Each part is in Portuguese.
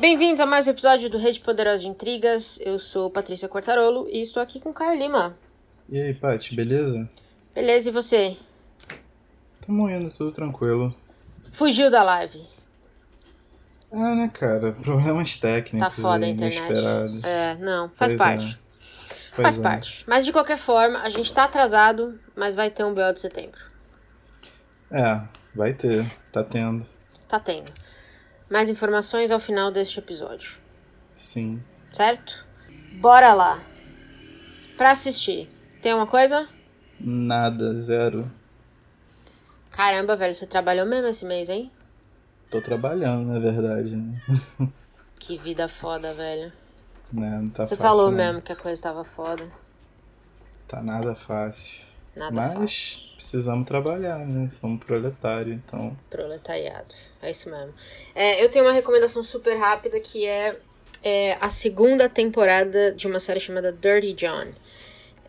Bem-vindos a mais um episódio do Rede Poderosa de Intrigas. Eu sou Patrícia Cortarolo e estou aqui com o Caio Lima. E aí, Paty, beleza? Beleza, e você? Tamo indo, tudo tranquilo. Fugiu da live. Ah, né, cara? Problemas técnicos. Tá foda a internet. É, não, faz Pois parte. é. Faz é. parte. Mas de qualquer forma, a gente tá atrasado, mas vai ter um BO de setembro. É, vai ter, tá tendo. Tá tendo. Mais informações ao final deste episódio, Sim. certo? Bora lá. Pra assistir, tem uma coisa? Nada, zero. Caramba, velho, você trabalhou mesmo esse mês, hein? Tô trabalhando, na verdade, né? Que vida foda, velho. né? Não tá Você fácil. falou não. mesmo que a coisa tava foda. Tá nada fácil. Nada Mas fácil. precisamos trabalhar, né? Somos proletário, então. Proletariado. É isso mesmo. É, eu tenho uma recomendação super rápida que é, é a segunda temporada de uma série chamada Dirty John.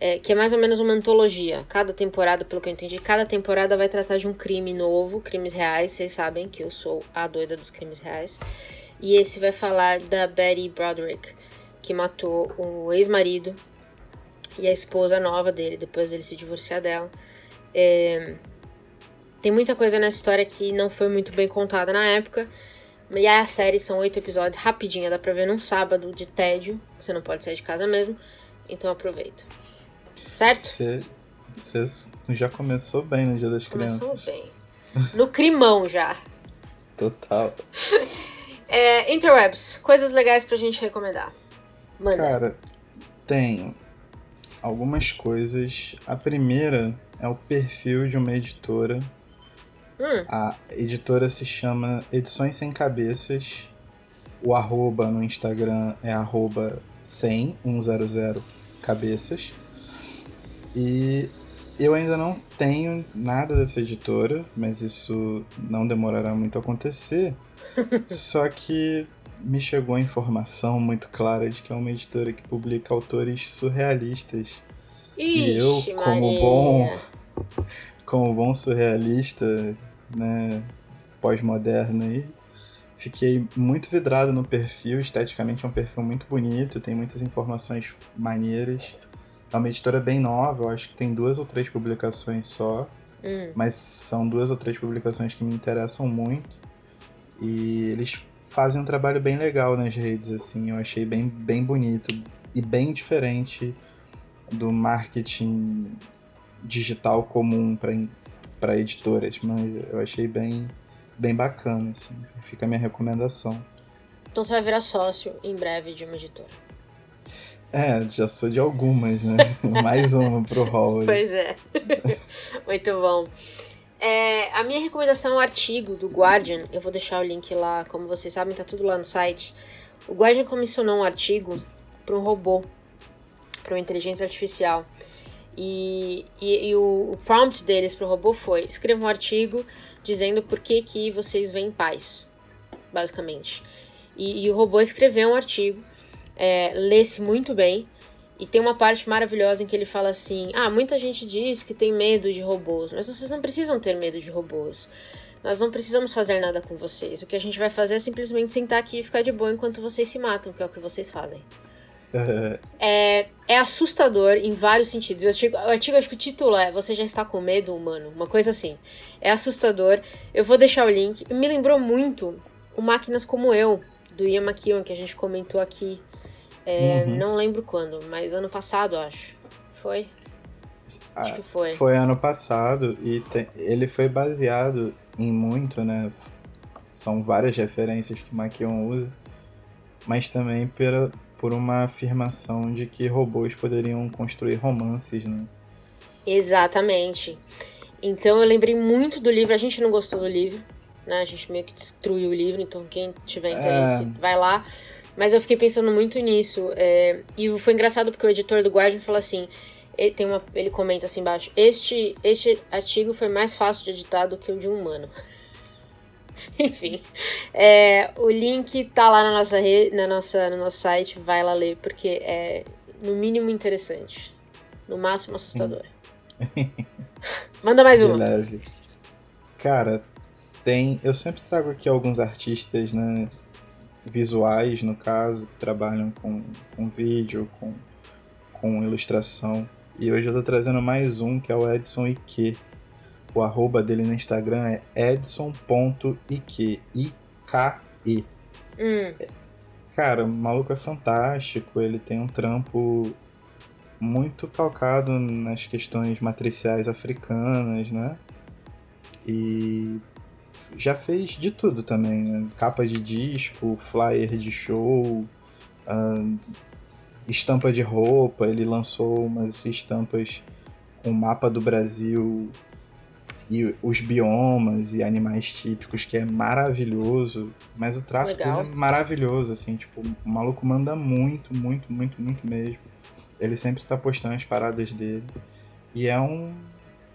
é, que é mais ou menos uma antologia. Cada temporada, pelo que eu entendi, cada temporada vai tratar de um crime novo, crimes reais. Vocês sabem que eu sou a doida dos crimes reais. E esse vai falar da Betty Broderick, que matou o ex-marido e a esposa nova dele, depois dele se divorciar dela. É, tem muita coisa nessa história que não foi muito bem contada na época. E aí a série são oito episódios, rapidinha, dá pra ver num sábado de tédio. Você não pode sair de casa mesmo. Então aproveita. Certo? Você já começou bem no Dia das Começou Crianças. bem. No crimão já. Total. É, Interwebs, coisas legais pra gente recomendar. Manda. Cara, tenho algumas coisas. A primeira é o perfil de uma editora. Hum. A editora se chama Edições Sem Cabeças. O arroba no Instagram é arroba 100, 100 cabeças. E eu ainda não tenho nada dessa editora, mas isso não demorará muito a acontecer. Só que me chegou a informação muito clara de que é uma editora que publica autores surrealistas. Ixi, e eu, como Maria. bom, como bom surrealista, né, pós-moderno aí, fiquei muito vidrado no perfil. Esteticamente é um perfil muito bonito, tem muitas informações maneiras. É uma editora bem nova, eu acho que tem duas ou três publicações só. Hum. Mas são duas ou três publicações que me interessam muito. E eles fazem um trabalho bem legal nas redes, assim. Eu achei bem, bem bonito e bem diferente do marketing digital comum para editoras. Mas eu achei bem, bem bacana, assim. Fica a minha recomendação. Então você vai virar sócio em breve de uma editora. É, já sou de algumas, né? Mais uma pro hall. Pois é. Muito bom. É, a minha recomendação é um artigo do Guardian. Eu vou deixar o link lá, como vocês sabem, tá tudo lá no site. O Guardian comissionou um artigo para um robô, para uma inteligência artificial. E, e, e o, o prompt deles para o robô foi: escreva um artigo dizendo por que, que vocês veem paz, basicamente. E, e o robô escreveu um artigo, é, lê-se muito bem. E tem uma parte maravilhosa em que ele fala assim: Ah, muita gente diz que tem medo de robôs, mas vocês não precisam ter medo de robôs. Nós não precisamos fazer nada com vocês. O que a gente vai fazer é simplesmente sentar aqui e ficar de boa enquanto vocês se matam, que é o que vocês fazem. É, É, assustador em vários sentidos. O artigo, o artigo, acho que o título é Você já está com medo, humano? Uma coisa assim. É assustador. Eu vou deixar o link. Me lembrou muito o Máquinas Como Eu, do Ian McEwan, que a gente comentou aqui. É, Uhum. Não lembro quando, mas ano passado, acho. Foi? Acho que foi. Foi ano passado e ele foi baseado em muito, né? São várias referências que Maquion usa, mas também pela, por uma afirmação de que robôs poderiam construir romances, né? Exatamente. Então eu lembrei muito do livro. A gente não gostou do livro, né? A gente meio que destruiu o livro, então quem tiver interesse, vai lá. Mas eu fiquei pensando muito nisso. é, E foi engraçado porque o editor do Guardian falou assim. Ele, tem uma, ele comenta assim embaixo: este, este artigo foi mais fácil de editar do que o de um humano. Enfim, é, o link tá lá na nossa, re, na nossa, no nosso site, vai lá ler, porque é no mínimo interessante, no máximo assustador. Manda mais uma. Cara, tem. Eu sempre trago aqui alguns artistas, né? Visuais, no caso, que trabalham com, com vídeo, com, com ilustração. E hoje eu tô trazendo mais um, que é o Edson Ike. O arroba dele no Instagram é edson.ike. I-K-I. Hum. Cara, o maluco é fantástico, ele tem um trampo muito calcado nas questões matriciais africanas, né? E já fez de tudo também, né? Capa de disco, flyer de show, uh, estampa de roupa, ele lançou umas estampas com o mapa do Brasil e os biomas e animais típicos, que é maravilhoso. Mas o traço Legal. dele é maravilhoso, assim, tipo, o maluco manda muito, muito, muito, muito mesmo. Ele sempre tá postando as paradas dele. E é um,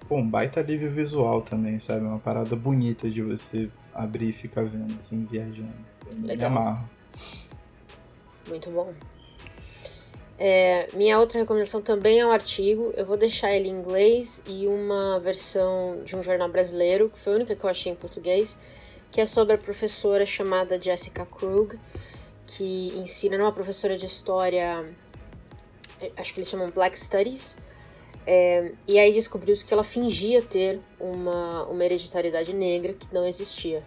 pô, um baita alívio visual também, sabe? Uma parada bonita de você abrir e ficar vendo, assim, viajando. Legal. Me amarro. Muito bom. É, minha outra recomendação também é um artigo. Eu vou deixar ele em inglês e uma versão de um jornal brasileiro, que foi a única que eu achei em português, que é sobre a professora chamada Jessica Krug, que ensina, não é uma professora de história, é, acho que eles chamam Black Studies. É, e aí descobriu-se que ela fingia ter uma, uma hereditariedade negra que não existia.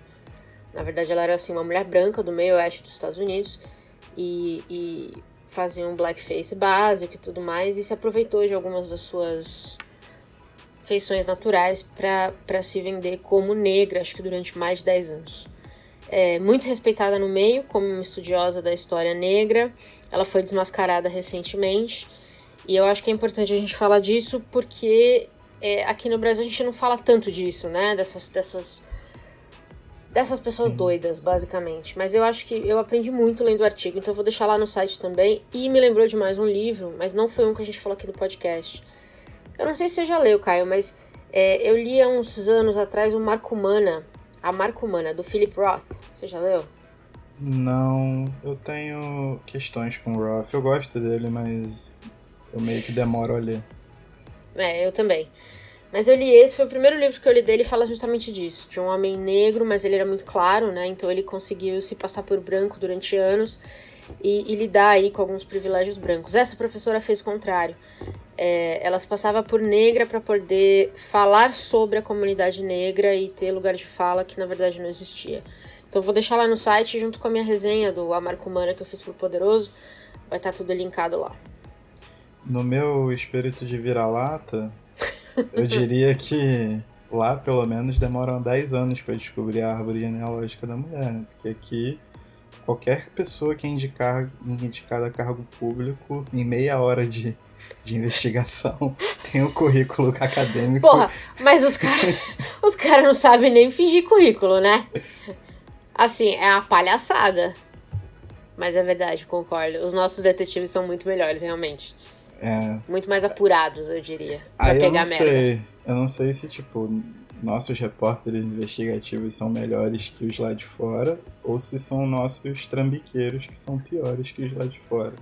Na verdade, ela era assim, uma mulher branca do meio oeste dos Estados Unidos e, e fazia um blackface básico e tudo mais, e se aproveitou de algumas das suas feições naturais para se vender como negra, acho que durante mais de 10 anos. É, muito respeitada no meio como uma estudiosa da história negra, ela foi desmascarada recentemente, e eu acho que é importante a gente falar disso porque é, aqui no Brasil a gente não fala tanto disso, né? Dessas, dessas dessas pessoas Sim. doidas, basicamente. Mas eu acho que eu aprendi muito lendo o artigo, então eu vou deixar lá no site também. E me lembrou de mais um livro, mas não foi um que a gente falou aqui no podcast. Eu não sei se você já leu, Caio, mas é, eu li há uns anos atrás o Marco Humana, a Marco Humana, do Philip Roth. Você já leu? Não, eu tenho questões com o Roth. Eu gosto dele, mas eu meio que demoro a ler. É, eu também. Mas eu li esse, foi o primeiro livro que eu li dele e fala justamente disso. De um homem negro, mas ele era muito claro, né? Então ele conseguiu se passar por branco durante anos e, e lidar aí com alguns privilégios brancos. Essa professora fez o contrário. É, ela se passava por negra para poder falar sobre a comunidade negra e ter lugar de fala que na verdade não existia. Então vou deixar lá no site junto com a minha resenha do Amarco Humana que eu fiz pro Poderoso. Vai estar tá tudo linkado lá. No meu espírito de vira-lata, eu diria que lá, pelo menos, demoram 10 anos para descobrir a árvore genealógica da mulher, né? Porque aqui, qualquer pessoa que é indicar, indicada a cargo público, em meia hora de, de investigação, tem o um currículo acadêmico. Porra, mas os caras os cara não sabem nem fingir currículo, né? Assim, é uma palhaçada. Mas é verdade, concordo. Os nossos detetives são muito melhores, realmente. É. Muito mais apurados, eu diria. Pra Aí pegar eu não merda. sei. Eu não sei se, tipo, nossos repórteres investigativos são melhores que os lá de fora, ou se são nossos trambiqueiros que são piores que os lá de fora.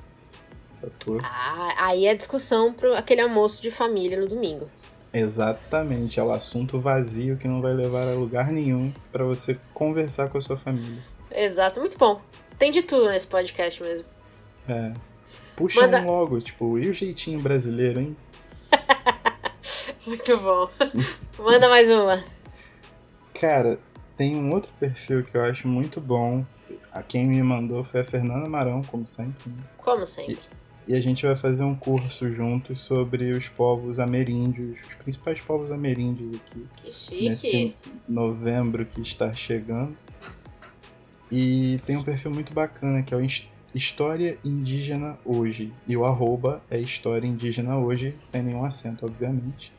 Sacou? Ah, aí é discussão pro aquele almoço de família no domingo. Exatamente, é o assunto vazio que não vai levar a lugar nenhum para você conversar com a sua família. Exato, muito bom. Tem de tudo nesse podcast mesmo. É. Puxa Manda... um logo, tipo, e o jeitinho brasileiro, hein? Muito bom. Manda mais uma. Cara, tem um outro perfil que eu acho muito bom. A quem me mandou foi a Fernanda Marão, como sempre. Né? Como sempre. E, e a gente vai fazer um curso juntos sobre os povos ameríndios, os principais povos ameríndios aqui. Que chique. Nesse novembro que está chegando. E tem um perfil muito bacana que é o História Indígena Hoje. E o arroba é História Indígena Hoje, sem nenhum acento, obviamente.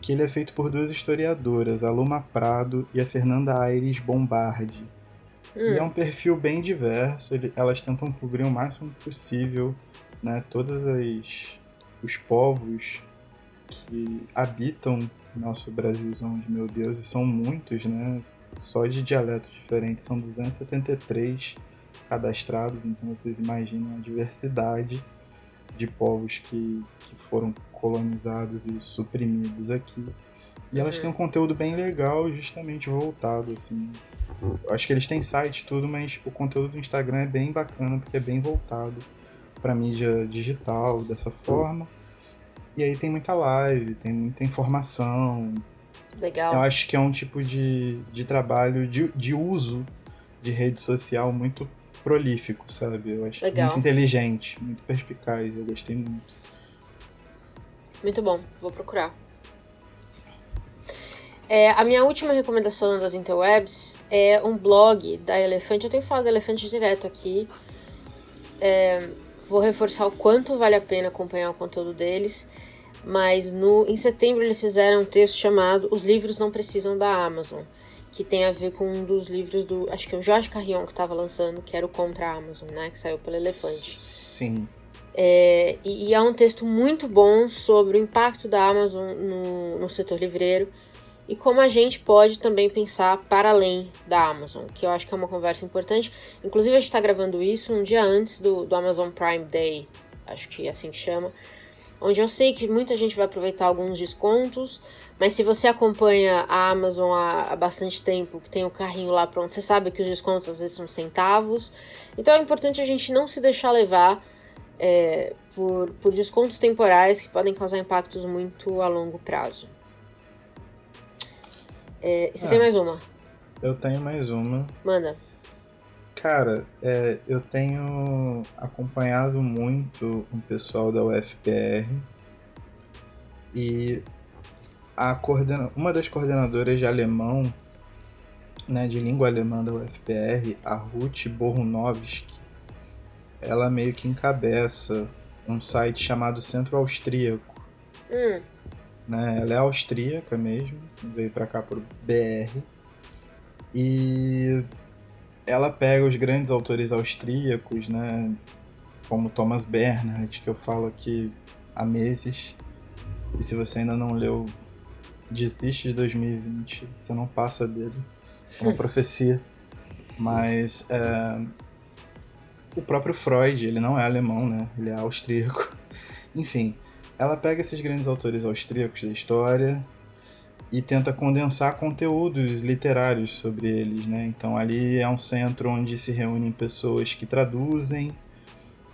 Que ele é feito por duas historiadoras, a Luma Prado e a Fernanda Aires Bombardi. Hum. E é um perfil bem diverso, ele, elas tentam cobrir o máximo possível né, todos os povos que habitam nosso Brasilzão de meu Deus, e são muitos, né? Só de dialetos diferentes, são 273 cadastrados, então vocês imaginam a diversidade de povos que, que foram colonizados e suprimidos aqui. E elas têm um conteúdo bem legal, justamente voltado, assim. Acho que eles têm site e tudo, mas o conteúdo do Instagram é bem bacana, porque é bem voltado pra mídia digital, dessa forma. E aí tem muita live, tem muita informação. Legal. Eu acho que é um tipo de, de trabalho, de, de uso de rede social muito prolífico, sabe? Eu acho Legal. muito inteligente, muito perspicaz, eu gostei muito. Muito bom, vou procurar. É, a minha última recomendação das interwebs é um blog da Elefante. Eu tenho falado da Elefante direto aqui. É, vou reforçar o quanto vale a pena acompanhar o conteúdo deles. Mas no, em setembro eles fizeram um texto chamado Os Livros Não Precisam da Amazon. Que tem a ver com um dos livros do. Acho que é o Jorge Carrion que estava lançando, que era o Contra a Amazon, né? Que saiu pela Elefante. Sim. É, e, e há um texto muito bom sobre o impacto da Amazon no, no setor livreiro e como a gente pode também pensar para além da Amazon, que eu acho que é uma conversa importante. Inclusive, a gente está gravando isso um dia antes do, do Amazon Prime Day, acho que é assim que chama, onde eu sei que muita gente vai aproveitar alguns descontos, mas se você acompanha a Amazon há, há bastante tempo, que tem o carrinho lá pronto, você sabe que os descontos às vezes são centavos. Então é importante a gente não se deixar levar é, por, por descontos temporais que podem causar impactos muito a longo prazo. É, você Ah. tem mais uma? Eu tenho mais uma. Manda. Cara, é, eu tenho acompanhado muito o pessoal da UFPR e a coordena uma das coordenadoras de alemão, né, de língua alemã da UFPR, a Ruth Borunovski, ela meio que encabeça um site chamado Centro Austríaco. Hum, né? Ela é austríaca mesmo, veio pra cá por BR. E ela pega os grandes autores austríacos, né? Como Thomas Bernhard, que eu falo aqui há meses. E se você ainda não leu, desiste de 2020, você não passa dele. É uma profecia. Mas é, o próprio Freud, ele não é alemão, né? Ele é austríaco. Enfim, ela pega esses grandes autores austríacos da história e tenta condensar conteúdos literários sobre eles, né? Então ali é um centro onde se reúnem pessoas que traduzem,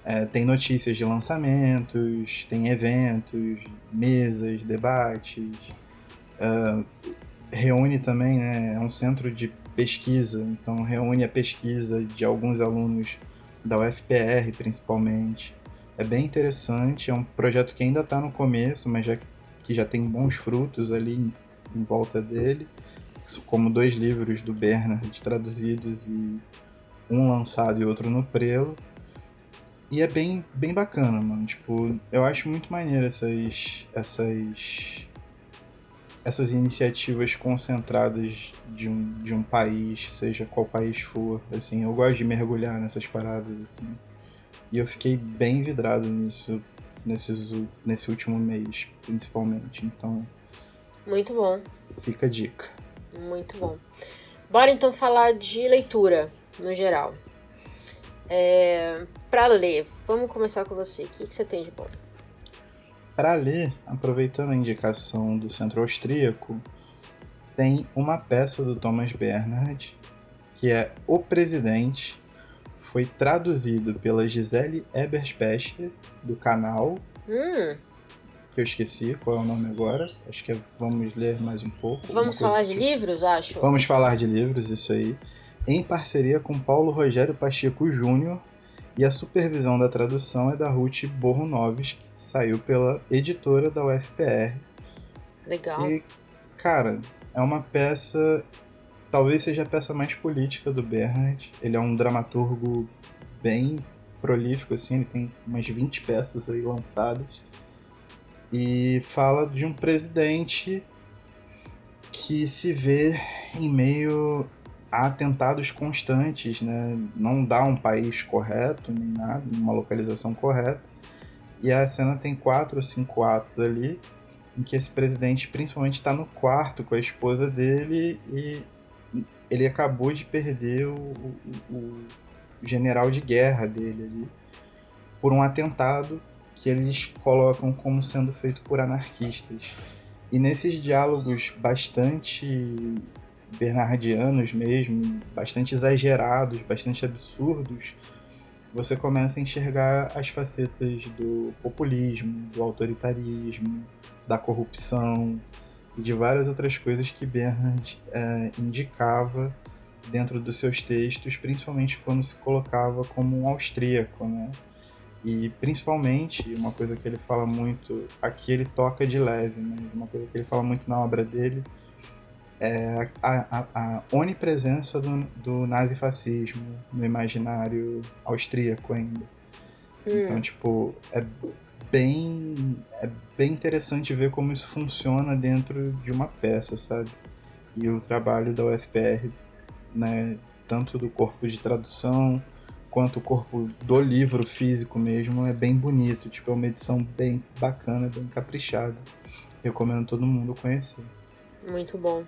é, tem notícias de lançamentos, tem eventos, mesas, debates, é, reúne também, né? É um centro de pesquisa, então reúne a pesquisa de alguns alunos da UFPR principalmente. É bem interessante, é um projeto que ainda está no começo, mas já que já tem bons frutos ali em, em volta dele, como dois livros do Bernard traduzidos e um lançado e outro no prelo. E é bem, bem bacana, mano. Tipo, eu acho muito maneiro essas essas essas iniciativas concentradas de um, de um país, seja qual país for, assim, eu gosto de mergulhar nessas paradas assim. E eu fiquei bem vidrado nisso nesses, nesse último mês, principalmente. Então, muito bom, fica a dica. muito bom. Bora então falar de leitura, no geral. É, pra ler, vamos começar com você. O que, que você tem de bom? Para ler, aproveitando a indicação do Centro Austríaco, tem uma peça do Thomas Bernhard, que é O Presidente, foi traduzido pela Gisele Eberspecher, do canal, Hum, que eu esqueci qual é o nome agora. Acho que é Vamos Ler Mais Um Pouco. vamos falar de tipo. livros, acho? Vamos falar de livros, isso aí. Em parceria com Paulo Rogério Pacheco Júnior. E a supervisão da tradução é da Ruth Borunovski, que saiu pela editora da UFPR. Legal. E, cara, é uma peça. Talvez seja a peça mais política do Bernard. Ele é um dramaturgo bem prolífico, assim, ele tem umas 20 peças aí lançadas. E fala de um presidente que se vê em meio a atentados constantes, né? Não dá um país correto, nem nada, uma localização correta. E a cena tem quatro ou cinco atos ali, em que esse presidente principalmente está no quarto com a esposa dele e ele acabou de perder o, o- o general de guerra dele ali por um atentado que eles colocam como sendo feito por anarquistas. E nesses diálogos bastante bernardianos mesmo, bastante exagerados, bastante absurdos, você começa a enxergar as facetas do populismo, do autoritarismo, da corrupção e de várias outras coisas que Bernard é, indicava dentro dos seus textos, principalmente quando se colocava como um austríaco, né? E principalmente, uma coisa que ele fala muito, aqui ele toca de leve, mas uma coisa que ele fala muito na obra dele é a, a, a onipresença do, do nazifascismo no imaginário austríaco ainda. Hum. Então, tipo, é bem, é bem interessante ver como isso funciona dentro de uma peça, sabe? E o trabalho da UFPR, né, tanto do corpo de tradução quanto o corpo do livro físico mesmo, é bem bonito. Tipo, é uma edição bem bacana, bem caprichada. Recomendo todo mundo conhecer. Muito bom.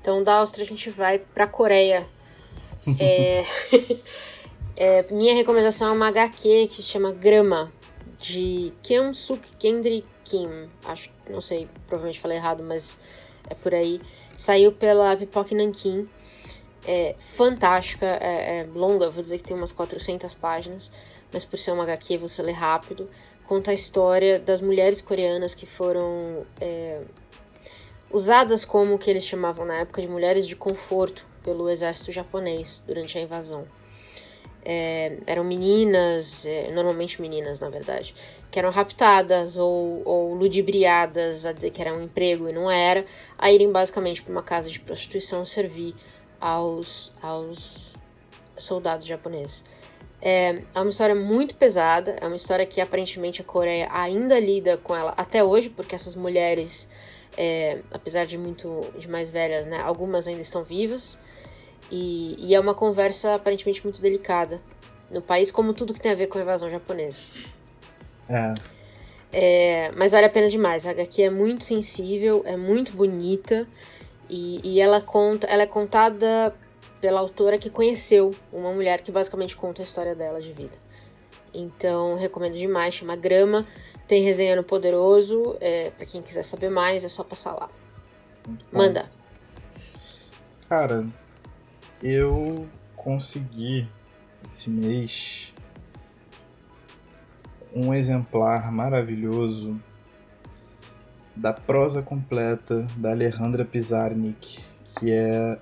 Então, da Áustria, a gente vai para a Coreia. é... é, minha recomendação é uma HQ que se chama Grama, de Kim Suk Kendri Kim. Acho, não sei, provavelmente falei errado, mas é por aí. Saiu pela Pipoca Nankin é fantástica, é, é, longa, vou dizer que tem umas 400 páginas, mas por ser uma HQ você lê rápido. Conta a história das mulheres coreanas que foram é, usadas como o que eles chamavam na época de mulheres de conforto pelo exército japonês durante a invasão. É, eram meninas, é, normalmente meninas na verdade, que eram raptadas ou, ou ludibriadas a dizer que era um emprego e não era, a irem basicamente para uma casa de prostituição servir aos, aos soldados japoneses. É, é uma história muito pesada, é uma história que aparentemente a Coreia ainda lida com ela até hoje, porque essas mulheres, é, apesar de muito de mais velhas, né, algumas ainda estão vivas. E, e, é uma conversa aparentemente muito delicada no país, como tudo que tem a ver com a invasão japonesa. É. é mas vale a pena demais. A HQ é muito sensível, é muito bonita. E, e ela conta, ela é contada pela autora que conheceu uma mulher que basicamente conta a história dela de vida. Então, recomendo demais, chama Grama, tem resenha no Poderoso, é, para quem quiser saber mais, é só passar lá. Manda. Cara, eu consegui esse mês um exemplar maravilhoso da prosa completa da Alejandra Pizarnik, que é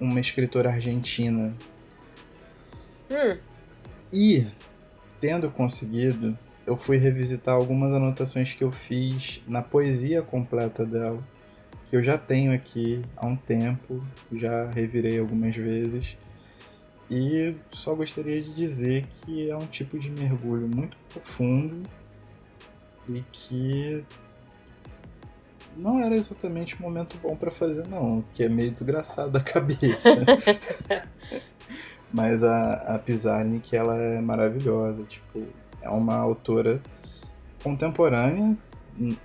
uma escritora argentina. Hum. E, tendo conseguido, eu fui revisitar algumas anotações que eu fiz na poesia completa dela, que eu já tenho aqui há um tempo, já revirei algumas vezes. E só gostaria de dizer que é um tipo de mergulho muito profundo e que não era exatamente o momento bom para fazer, não, que é meio desgraçado da cabeça. Mas a, a Pizarnik, ela é maravilhosa, tipo, é uma autora contemporânea,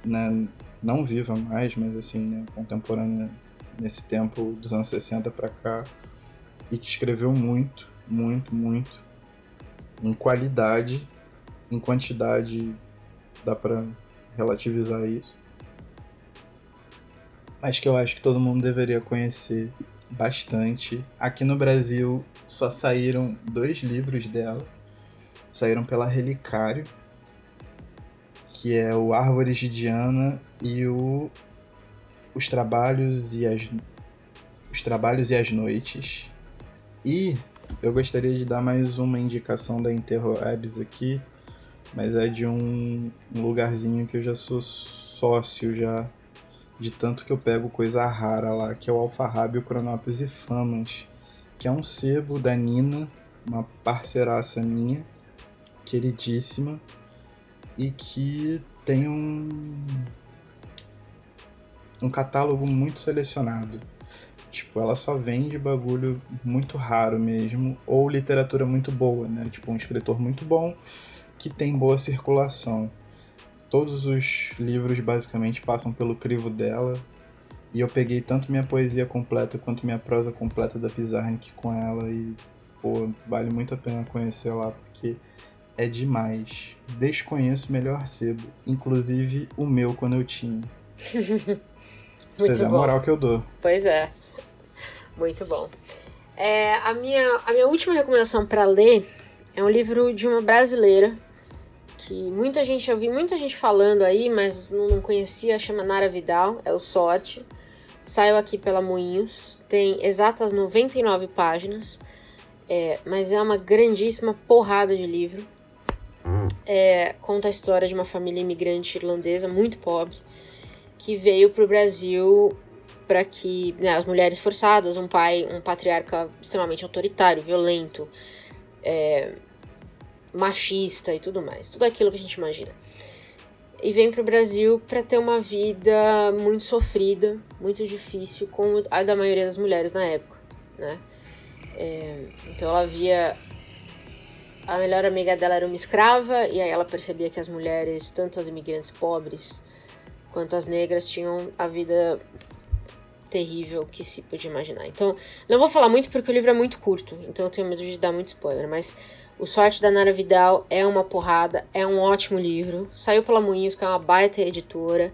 né, não viva mais, mas assim, né, contemporânea nesse tempo dos anos 60 para cá, e que escreveu muito, muito, muito, em qualidade, em quantidade, dá para relativizar isso mas que eu acho que todo mundo deveria conhecer bastante. Aqui no Brasil só saíram dois livros dela. Saíram pela Relicário, que é o Árvores de Diana e o Os Trabalhos e as Os Trabalhos e as Noites. E eu gostaria de dar mais uma indicação da Interwebs aqui, mas é de um, um lugarzinho que eu já sou sócio já de tanto que eu pego coisa rara lá, que é o Alfarrábio, Cronópolis e Famas, que é um sebo da Nina, uma parceiraça minha, queridíssima, e que tem um um catálogo muito selecionado. Tipo, ela só vende bagulho muito raro mesmo, ou literatura muito boa, né? Tipo, um escritor muito bom que tem boa circulação todos os livros basicamente passam pelo crivo dela. E eu peguei tanto minha poesia completa quanto minha prosa completa da Pizarnik com ela e pô, vale muito a pena conhecer lá porque é demais. Desconheço o melhor sebo, inclusive o meu quando eu tinha. Você vê a moral que eu dou. Pois é. Muito bom. É, a, minha, a minha última recomendação para ler é um livro de uma brasileira que muita gente, eu vi muita gente falando aí, mas não conhecia, chama Nara Vidal, é o Sorte. Saiu aqui pela Moinhos, tem exatas 99 páginas, é, mas é uma grandíssima porrada de livro. É, conta a história de uma família imigrante irlandesa muito pobre que veio para o Brasil para que né, as mulheres forçadas, um pai, um patriarca extremamente autoritário, violento, é, machista e tudo mais, tudo aquilo que a gente imagina. E vem para o Brasil para ter uma vida muito sofrida, muito difícil, como a da maioria das mulheres na época, né? É, então ela via a melhor amiga dela era uma escrava e aí ela percebia que as mulheres, tanto as imigrantes pobres quanto as negras, tinham a vida terrível que se podia imaginar. Então, não vou falar muito porque o livro é muito curto, então eu tenho medo de dar muito spoiler, mas O Sorte da Nara Vidal é uma porrada, é um ótimo livro. Saiu pela Moinhos, que é uma baita editora.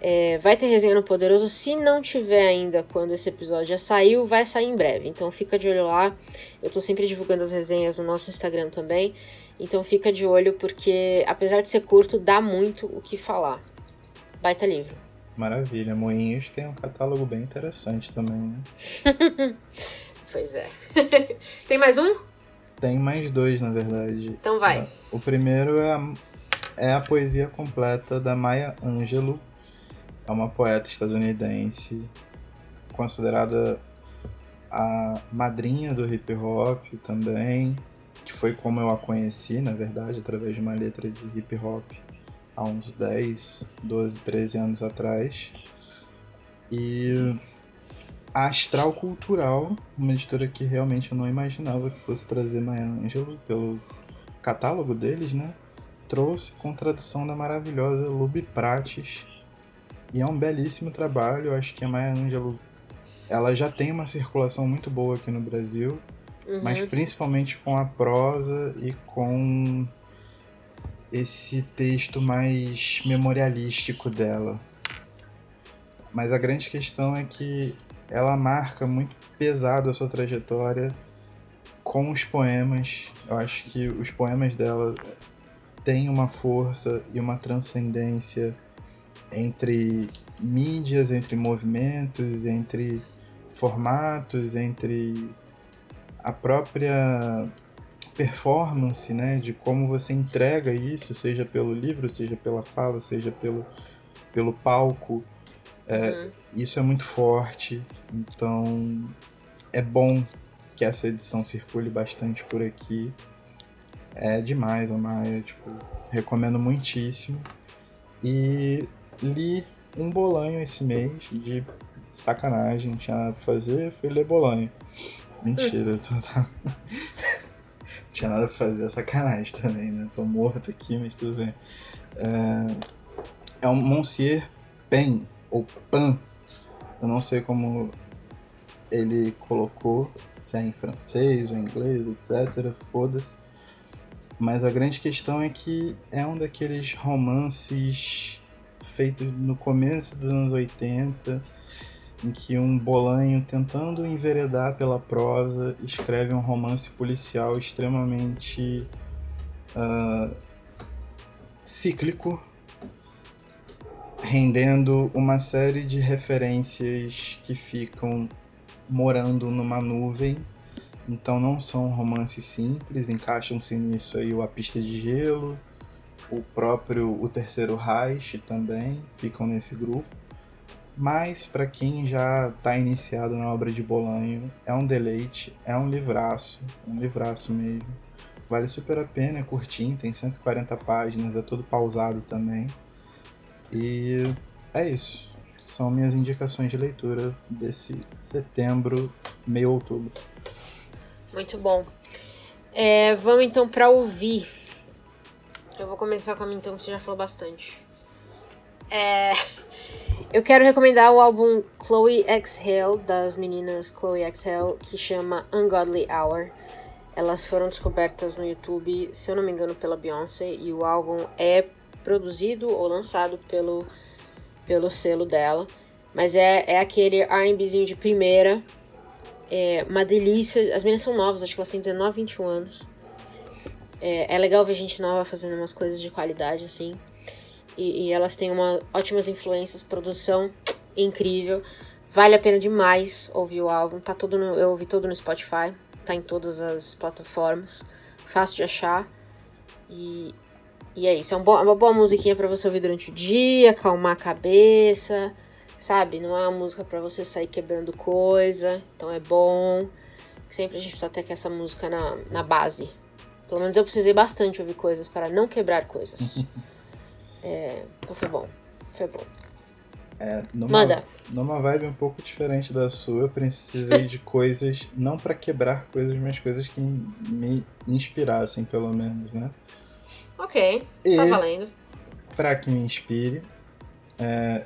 É, vai ter resenha no Poderoso. Se não tiver ainda quando esse episódio já saiu, vai sair em breve. Então fica de olho lá. Eu tô sempre divulgando as resenhas no nosso Instagram também. Então fica de olho porque, apesar de ser curto, dá muito o que falar. Baita livro. Maravilha. Moinhos tem um catálogo bem interessante também, né? pois é. tem mais um? Tem mais dois, na verdade. Então vai. O primeiro é a, é a poesia completa da Maya Angelou. É uma poeta estadunidense considerada a madrinha do hip hop também, que foi como eu a conheci, na verdade, através de uma letra de hip hop há uns 10, 12, 13 anos atrás. E a Astral Cultural, uma editora que realmente eu não imaginava que fosse trazer Maya Angelou pelo catálogo deles, né? Trouxe com tradução da maravilhosa Lube Prates. E é um belíssimo trabalho, eu acho que a Maya Angelou ela já tem uma circulação muito boa aqui no Brasil, Uhum. mas principalmente com a prosa e com esse texto mais memorialístico dela. Mas a grande questão é que ela marca muito pesado a sua trajetória com os poemas. Eu acho que os poemas dela têm uma força e uma transcendência entre mídias, entre movimentos, entre formatos, entre a própria performance, né, de como você entrega isso, seja pelo livro, seja pela fala, seja pelo, pelo palco. É, Uhum. Isso é muito forte, então é bom que essa edição circule bastante por aqui. É demais a Maia, tipo, recomendo muitíssimo. E li um bolanho esse mês de sacanagem, não tinha nada pra fazer, fui ler bolanho. Mentira, tô, tinha nada pra fazer, é sacanagem também, né? Tô morto aqui, mas tudo bem. É, é um Monsieur Pen, ou Pan, eu não sei como ele colocou, se é em francês ou em inglês, etc. Foda-se. Mas a grande questão é que é um daqueles romances feitos no começo dos anos 80, em que um bolanho tentando enveredar pela prosa escreve um romance policial extremamente ah, cíclico, rendendo uma série de referências que ficam morando numa nuvem. Então não são romances simples, encaixam-se nisso aí o A Pista de Gelo, o próprio O Terceiro Reich também ficam nesse grupo. Mas para quem já está iniciado na obra de Bolanho, é um deleite, é um livraço, um livraço mesmo. Vale super a pena, é curtinho, tem 140 páginas, é todo pausado também. E é isso. São minhas indicações de leitura desse setembro, meio outubro. Muito bom. É, vamos então para ouvir. Eu vou começar com a minha então, que você já falou bastante. É, eu quero recomendar o álbum Chloe Exhale, das meninas Chloe Exhale, que chama Ungodly Hour. Elas foram descobertas no YouTube, se eu não me engano, pela Beyoncé, e o álbum é produzido ou lançado pelo pelo selo dela. Mas é, é aquele R&Bzinho de primeira. É uma delícia. As meninas são novas, acho que elas têm 19, 21 anos. É, é legal ver gente nova fazendo umas coisas de qualidade, assim. E, e elas têm uma, ótimas influências, produção incrível. Vale a pena demais ouvir o álbum. Tá todo no, eu ouvi todo no Spotify. Tá em todas as plataformas. Fácil de achar. E, e é isso. É um bo uma boa musiquinha para você ouvir durante o dia, acalmar a cabeça. Sabe? Não é uma música para você sair quebrando coisa. Então é bom. Sempre a gente precisa ter essa música na, na base. Pelo menos eu precisei bastante ouvir coisas para não quebrar coisas. é, então foi bom. Foi bom. É, numa, Manda. Numa vibe um pouco diferente da sua, eu precisei de coisas, não para quebrar coisas, mas coisas que me inspirassem, pelo menos, né? Ok, E- tá valendo. Pra que me inspire, é,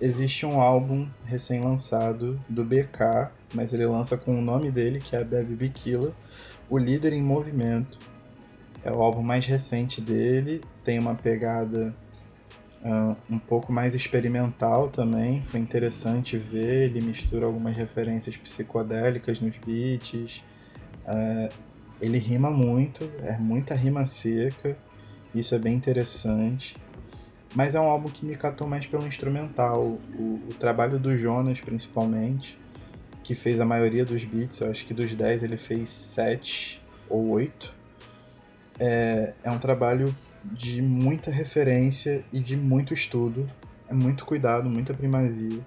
existe um álbum recém-lançado do BK, mas ele lança com o nome dele, que é Baby Bikila, o líder em movimento. É o álbum mais recente dele, tem uma pegada ah, um pouco mais experimental também. Foi interessante ver, ele mistura algumas referências psicodélicas nos beats. Ah, ele rima muito, é muita rima seca, isso é bem interessante. Mas é um álbum que me catou mais pelo instrumental. O, o trabalho do Jonas, principalmente, que fez a maioria dos beats, eu acho que dos 10 ele fez 7 ou 8. É, é um trabalho de muita referência e de muito estudo. É muito cuidado, muita primazia.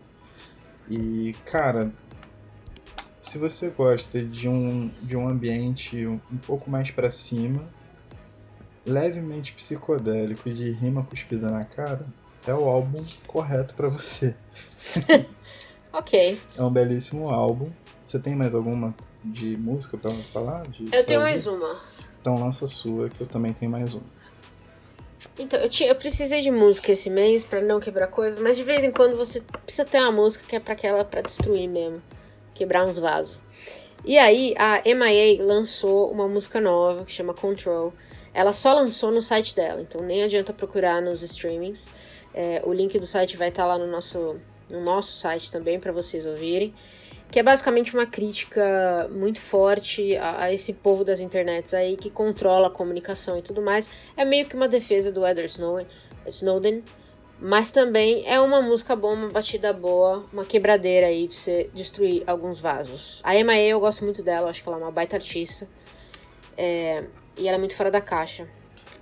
E, cara, se você gosta de um, de um ambiente um, pouco mais pra cima, levemente psicodélico e de rima cuspida na cara, é o álbum correto pra você. Ok. É um belíssimo álbum. Você tem mais alguma de música pra falar? De Eu tenho mais uma. Então lança sua, que eu também tenho mais uma. Então, eu, tinha, eu precisei de música esse mês pra não quebrar coisas, mas de vez em quando você precisa ter uma música que é pra aquela pra destruir mesmo, quebrar uns vasos. E aí a MIA lançou uma música nova que chama Control. Ela só lançou no site dela, então nem adianta procurar nos streamings. É, o link do site vai estar lá no nosso, no nosso site também pra vocês ouvirem. Que é basicamente uma crítica muito forte a, a esse povo das internets aí que controla a comunicação e tudo mais. É meio que uma defesa do Edward Snowden, Snowden mas também é uma música boa, uma batida boa, uma quebradeira aí pra você destruir alguns vasos. A Emma eu gosto muito dela, acho que ela é uma baita artista. É, e ela é muito fora da caixa.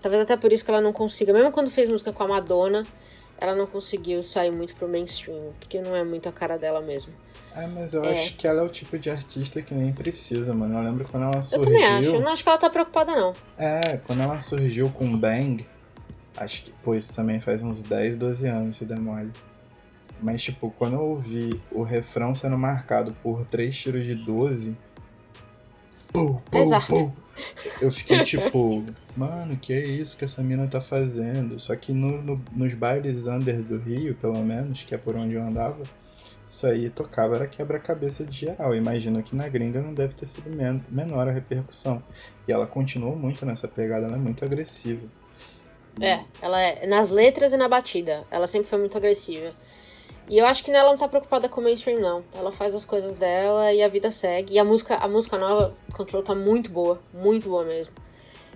Talvez até por isso que ela não consiga, mesmo quando fez música com a Madonna, ela não conseguiu sair muito pro mainstream, porque não é muito a cara dela mesmo. É, mas eu É. acho que ela é o tipo de artista que nem precisa, mano. Eu lembro quando ela Eu surgiu. também acho, eu não acho que ela tá preocupada não. É, quando ela surgiu com Bang, acho que, pô, isso também faz uns 10, 12 anos, se der mole. Mas, tipo, quando eu ouvi o refrão sendo marcado por três tiros de 12. Pum, pum, Exato. pum. Eu fiquei tipo, mano, que é isso que essa mina tá fazendo? Só que no, no- nos bailes under do Rio, pelo menos, que é por onde eu andava, isso aí tocava era quebra-cabeça de geral. Imagino que na gringa não deve ter sido men- menor a repercussão. E ela continuou muito nessa pegada, ela é muito agressiva. É, ela é nas letras e na batida. Ela sempre foi muito agressiva. E eu acho que ela não tá preocupada com o mainstream, não. Ela faz as coisas dela e a vida segue. E a música, a música nova, Control, tá muito boa. Muito boa mesmo.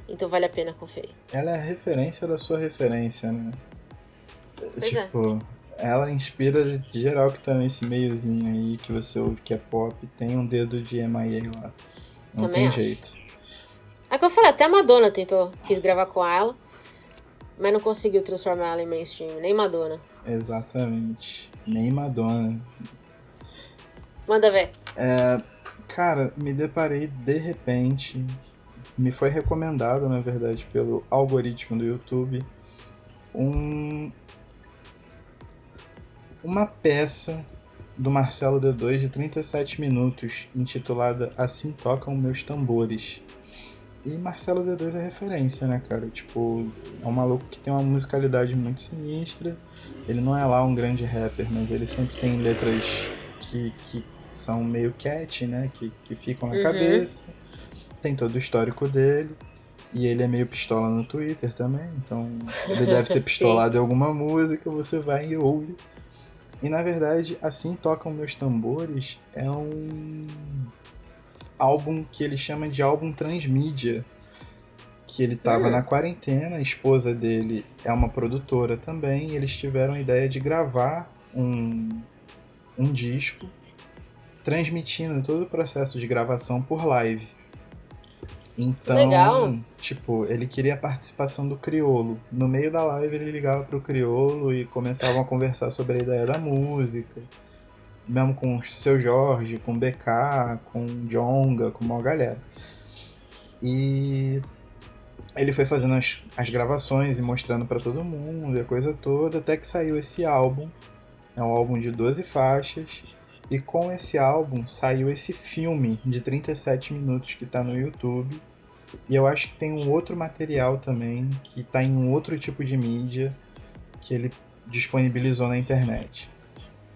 Então vale a pena conferir. Ela é a referência da sua referência, né? Pois é. tipo, ela inspira geral que tá nesse meiozinho aí que você ouve que é pop, tem um dedo de MIA lá. Não Também tem acho. jeito. É que eu falei, até a Madonna tentou, quis gravar com ela, mas não conseguiu transformar ela em mainstream, nem Madonna. Exatamente. Nem Madonna. Manda ver. É, cara, me deparei de repente. Me foi recomendado, na verdade, pelo algoritmo do YouTube, um, uma peça do Marcelo D2 de 37 minutos, intitulada Assim Tocam Meus Tambores. E Marcelo D2 é referência, né, cara? Tipo, é um maluco que tem uma musicalidade muito sinistra. Ele não é lá um grande rapper, mas ele sempre tem letras que, que são meio catchy, né? Que, que ficam na Uhum. cabeça. Tem todo o histórico dele. E ele é meio pistola no Twitter também, então ele deve ter pistolado em alguma música, você vai e ouve. E na verdade, Assim Tocam Meus Tambores é um álbum que ele chama de álbum transmídia. Que ele tava Hum. na quarentena, a esposa dele é uma produtora também, e eles tiveram a ideia de gravar um, um disco transmitindo todo o processo de gravação por live. Então, Legal. tipo, ele queria a participação do Criolo. No meio da live ele ligava pro Criolo e começavam a conversar sobre a ideia da música. Mesmo com o seu Jorge, com o BK, com o Jonga, com uma galera. E ele foi fazendo as, as gravações e mostrando pra todo mundo e a coisa toda, até que saiu esse álbum. É um álbum de 12 faixas. E com esse álbum saiu esse filme de 37 minutos que tá no YouTube. E eu acho que tem um outro material também que tá em um outro tipo de mídia que ele disponibilizou na internet.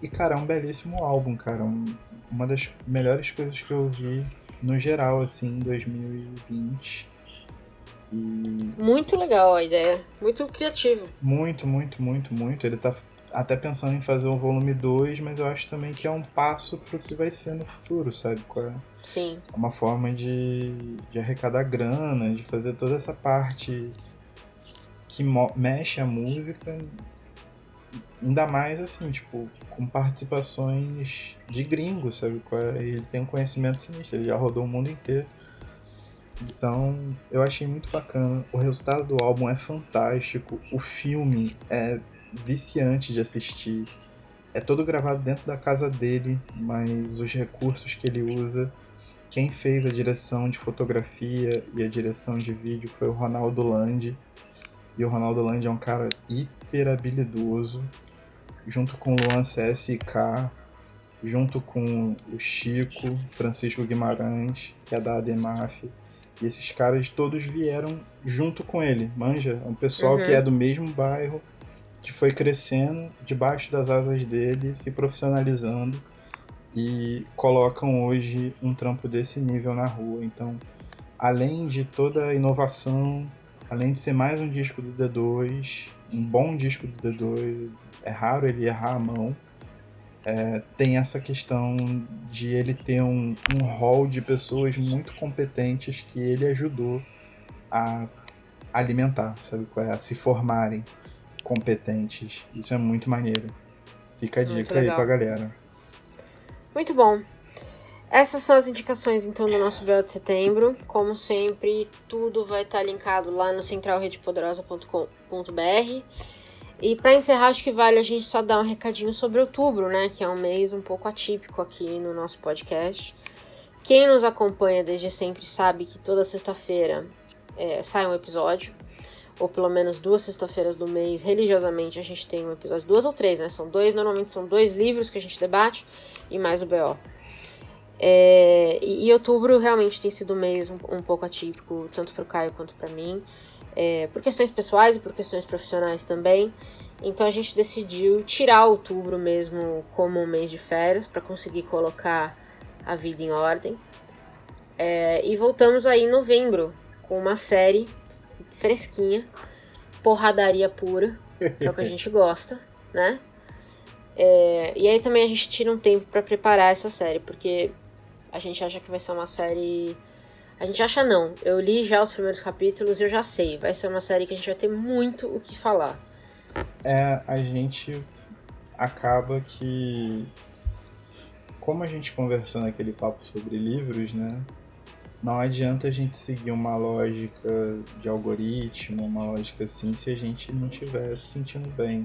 E cara, é um belíssimo álbum, cara. Um- uma das melhores coisas que eu vi no geral, assim, em 2020. E Muito legal a ideia. Muito criativo. muito, muito, muito, muito. Ele tá até pensando em fazer o volume 2, mas eu acho também que é um passo pro que vai ser no futuro, sabe? Qual é? Sim. uma forma de, de arrecadar grana, de fazer toda essa parte que mexe a música, ainda mais assim, tipo, com participações de gringos, sabe? qual é? Ele tem um conhecimento sinistro, ele já rodou o mundo inteiro. Então, eu achei muito bacana. O resultado do álbum é fantástico. O filme é viciante de assistir. É todo gravado dentro da casa dele, mas os recursos que ele usa quem fez a direção de fotografia e a direção de vídeo foi o Ronaldo Landi. E o Ronaldo Landi é um cara hiper habilidoso, junto com o Luan CSK, junto com o Chico, Francisco Guimarães, que é da ADMAF. E esses caras todos vieram junto com ele, manja? É um pessoal Uhum. que é do mesmo bairro, que foi crescendo debaixo das asas dele, se profissionalizando e colocam hoje um trampo desse nível na rua. Então, além de toda a inovação, além de ser mais um disco do D2, um bom disco do D2, é raro ele errar a mão. é, tem essa questão de ele ter um, um hall de pessoas muito competentes que ele ajudou a alimentar, sabe é? A se formarem competentes. Isso é muito maneiro. Fica a Muito dica aí pra galera. Muito bom. Essas são as indicações então do nosso Bel de Setembro. Como sempre, tudo vai estar linkado lá no centralredepoderosa.com.br. E para encerrar, acho que vale a gente só dar um recadinho sobre outubro, né? Que é um mês um pouco atípico aqui no nosso podcast. Quem nos acompanha desde sempre sabe que toda sexta-feira é, sai um episódio. Ou pelo menos duas sexta-feiras do mês, religiosamente, a gente tem um episódio. Duas ou três, né? São dois, normalmente são dois livros que a gente debate e mais o BO. É, e, e outubro realmente tem sido um mês um, um pouco atípico, tanto para o Caio quanto para mim, é, por questões pessoais e por questões profissionais também. Então a gente decidiu tirar outubro mesmo como um mês de férias para conseguir colocar a vida em ordem. É, e voltamos aí em novembro com uma série fresquinha, porradaria pura, que é o que a gente gosta, né? É, e aí também a gente tira um tempo pra preparar essa série, porque a gente acha que vai ser uma série. A gente acha não. Eu li já os primeiros capítulos e eu já sei. Vai ser uma série que a gente vai ter muito o que falar. É, a gente acaba que. Como a gente conversou naquele papo sobre livros, né? Não adianta a gente seguir uma lógica de algoritmo, uma lógica assim, se a gente não estiver se sentindo bem.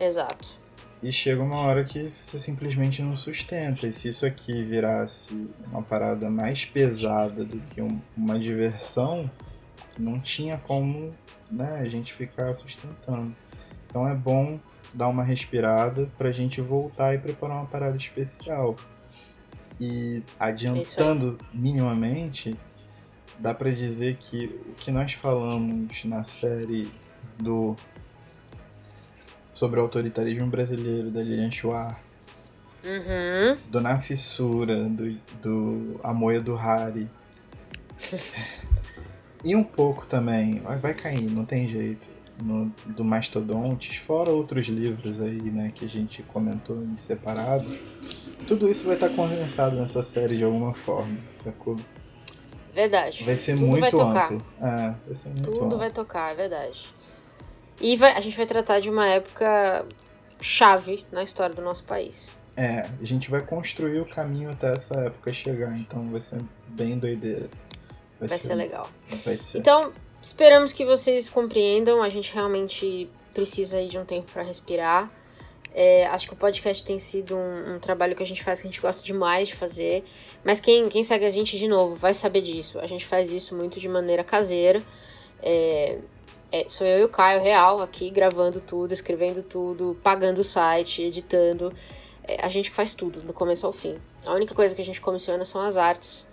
Exato. E chega uma hora que você simplesmente não sustenta. E se isso aqui virasse uma parada mais pesada do que um- uma diversão, não tinha como né, a gente ficar sustentando. Então é bom dar uma respirada pra gente voltar e preparar uma parada especial. E adiantando minimamente, dá pra dizer que o que nós falamos na série do sobre o autoritarismo brasileiro da Lilian Schwartz, Uhum. do Na Fissura, do, do Amoia do Hari. e um pouco também, vai, vai cair, não tem jeito. no, do Mastodontes, fora outros livros aí, né, que a gente comentou em separado, tudo isso vai estar condensado nessa série de alguma forma, sacou? Verdade. Vai ser Tudo muito vai amplo. É, vai ser muito Tudo amplo. vai tocar, é verdade. E vai- a gente vai tratar de uma época chave na história do nosso país. É, a gente vai construir o caminho até essa época chegar, então vai ser bem doideira. Vai ser legal. Vai ser. Então, esperamos que vocês compreendam. A gente realmente precisa aí de um tempo para respirar. É, acho que o podcast tem sido um, um trabalho que a gente faz que a gente gosta demais de fazer. Mas quem, quem segue a gente de novo vai saber disso. A gente faz isso muito de maneira caseira. É, é, sou eu e o Caio Real aqui gravando tudo, escrevendo tudo, pagando o site, editando. É, a gente faz tudo, do começo ao fim. A única coisa que a gente comissiona são as artes.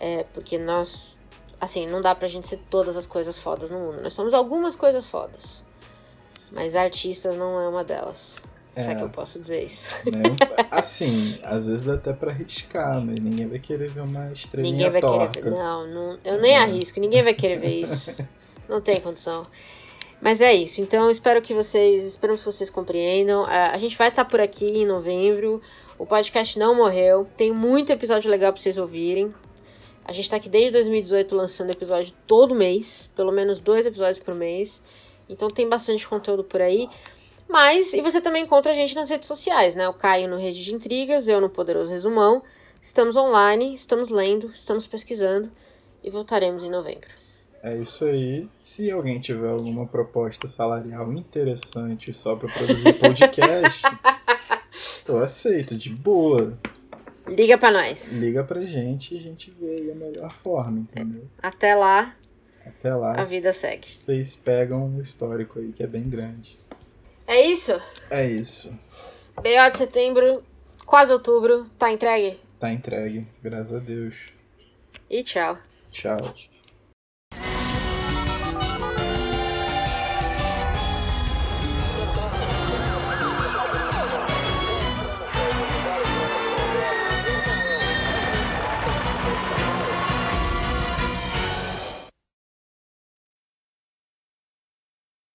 É, porque nós, assim, não dá pra gente ser todas as coisas fodas no mundo. Nós somos algumas coisas fodas. Mas artistas não é uma delas. É É. que eu posso dizer isso. né? Assim, às vezes dá até pra arriscar, mas ninguém vai querer ver uma estrelinha Ninguém vai torta. querer ver. Não, não, eu nem arrisco, ninguém vai querer ver isso. Não tem condição. Mas é isso. Então, espero que vocês. Esperamos que vocês compreendam. Ah, A gente vai estar por aqui em novembro. O podcast não morreu. Tem muito episódio legal pra vocês ouvirem. A gente tá aqui desde 2018 lançando episódio todo mês. Pelo menos dois episódios por mês. Então tem bastante conteúdo por aí. Mas, e você também encontra a gente nas redes sociais, né? O Caio no Rede de Intrigas, eu no Poderoso Resumão. Estamos online, estamos lendo, estamos pesquisando e voltaremos em novembro. É isso aí. Se alguém tiver alguma proposta salarial interessante só pra produzir podcast, eu aceito, de boa. Liga pra nós. Liga pra gente e a gente vê aí a melhor forma, entendeu? Até lá. Até lá. A vida segue. Vocês pegam o histórico aí, que é bem grande. É isso? É isso. BO de setembro, quase outubro, tá entregue? Tá entregue, graças a Deus. E tchau. Tchau.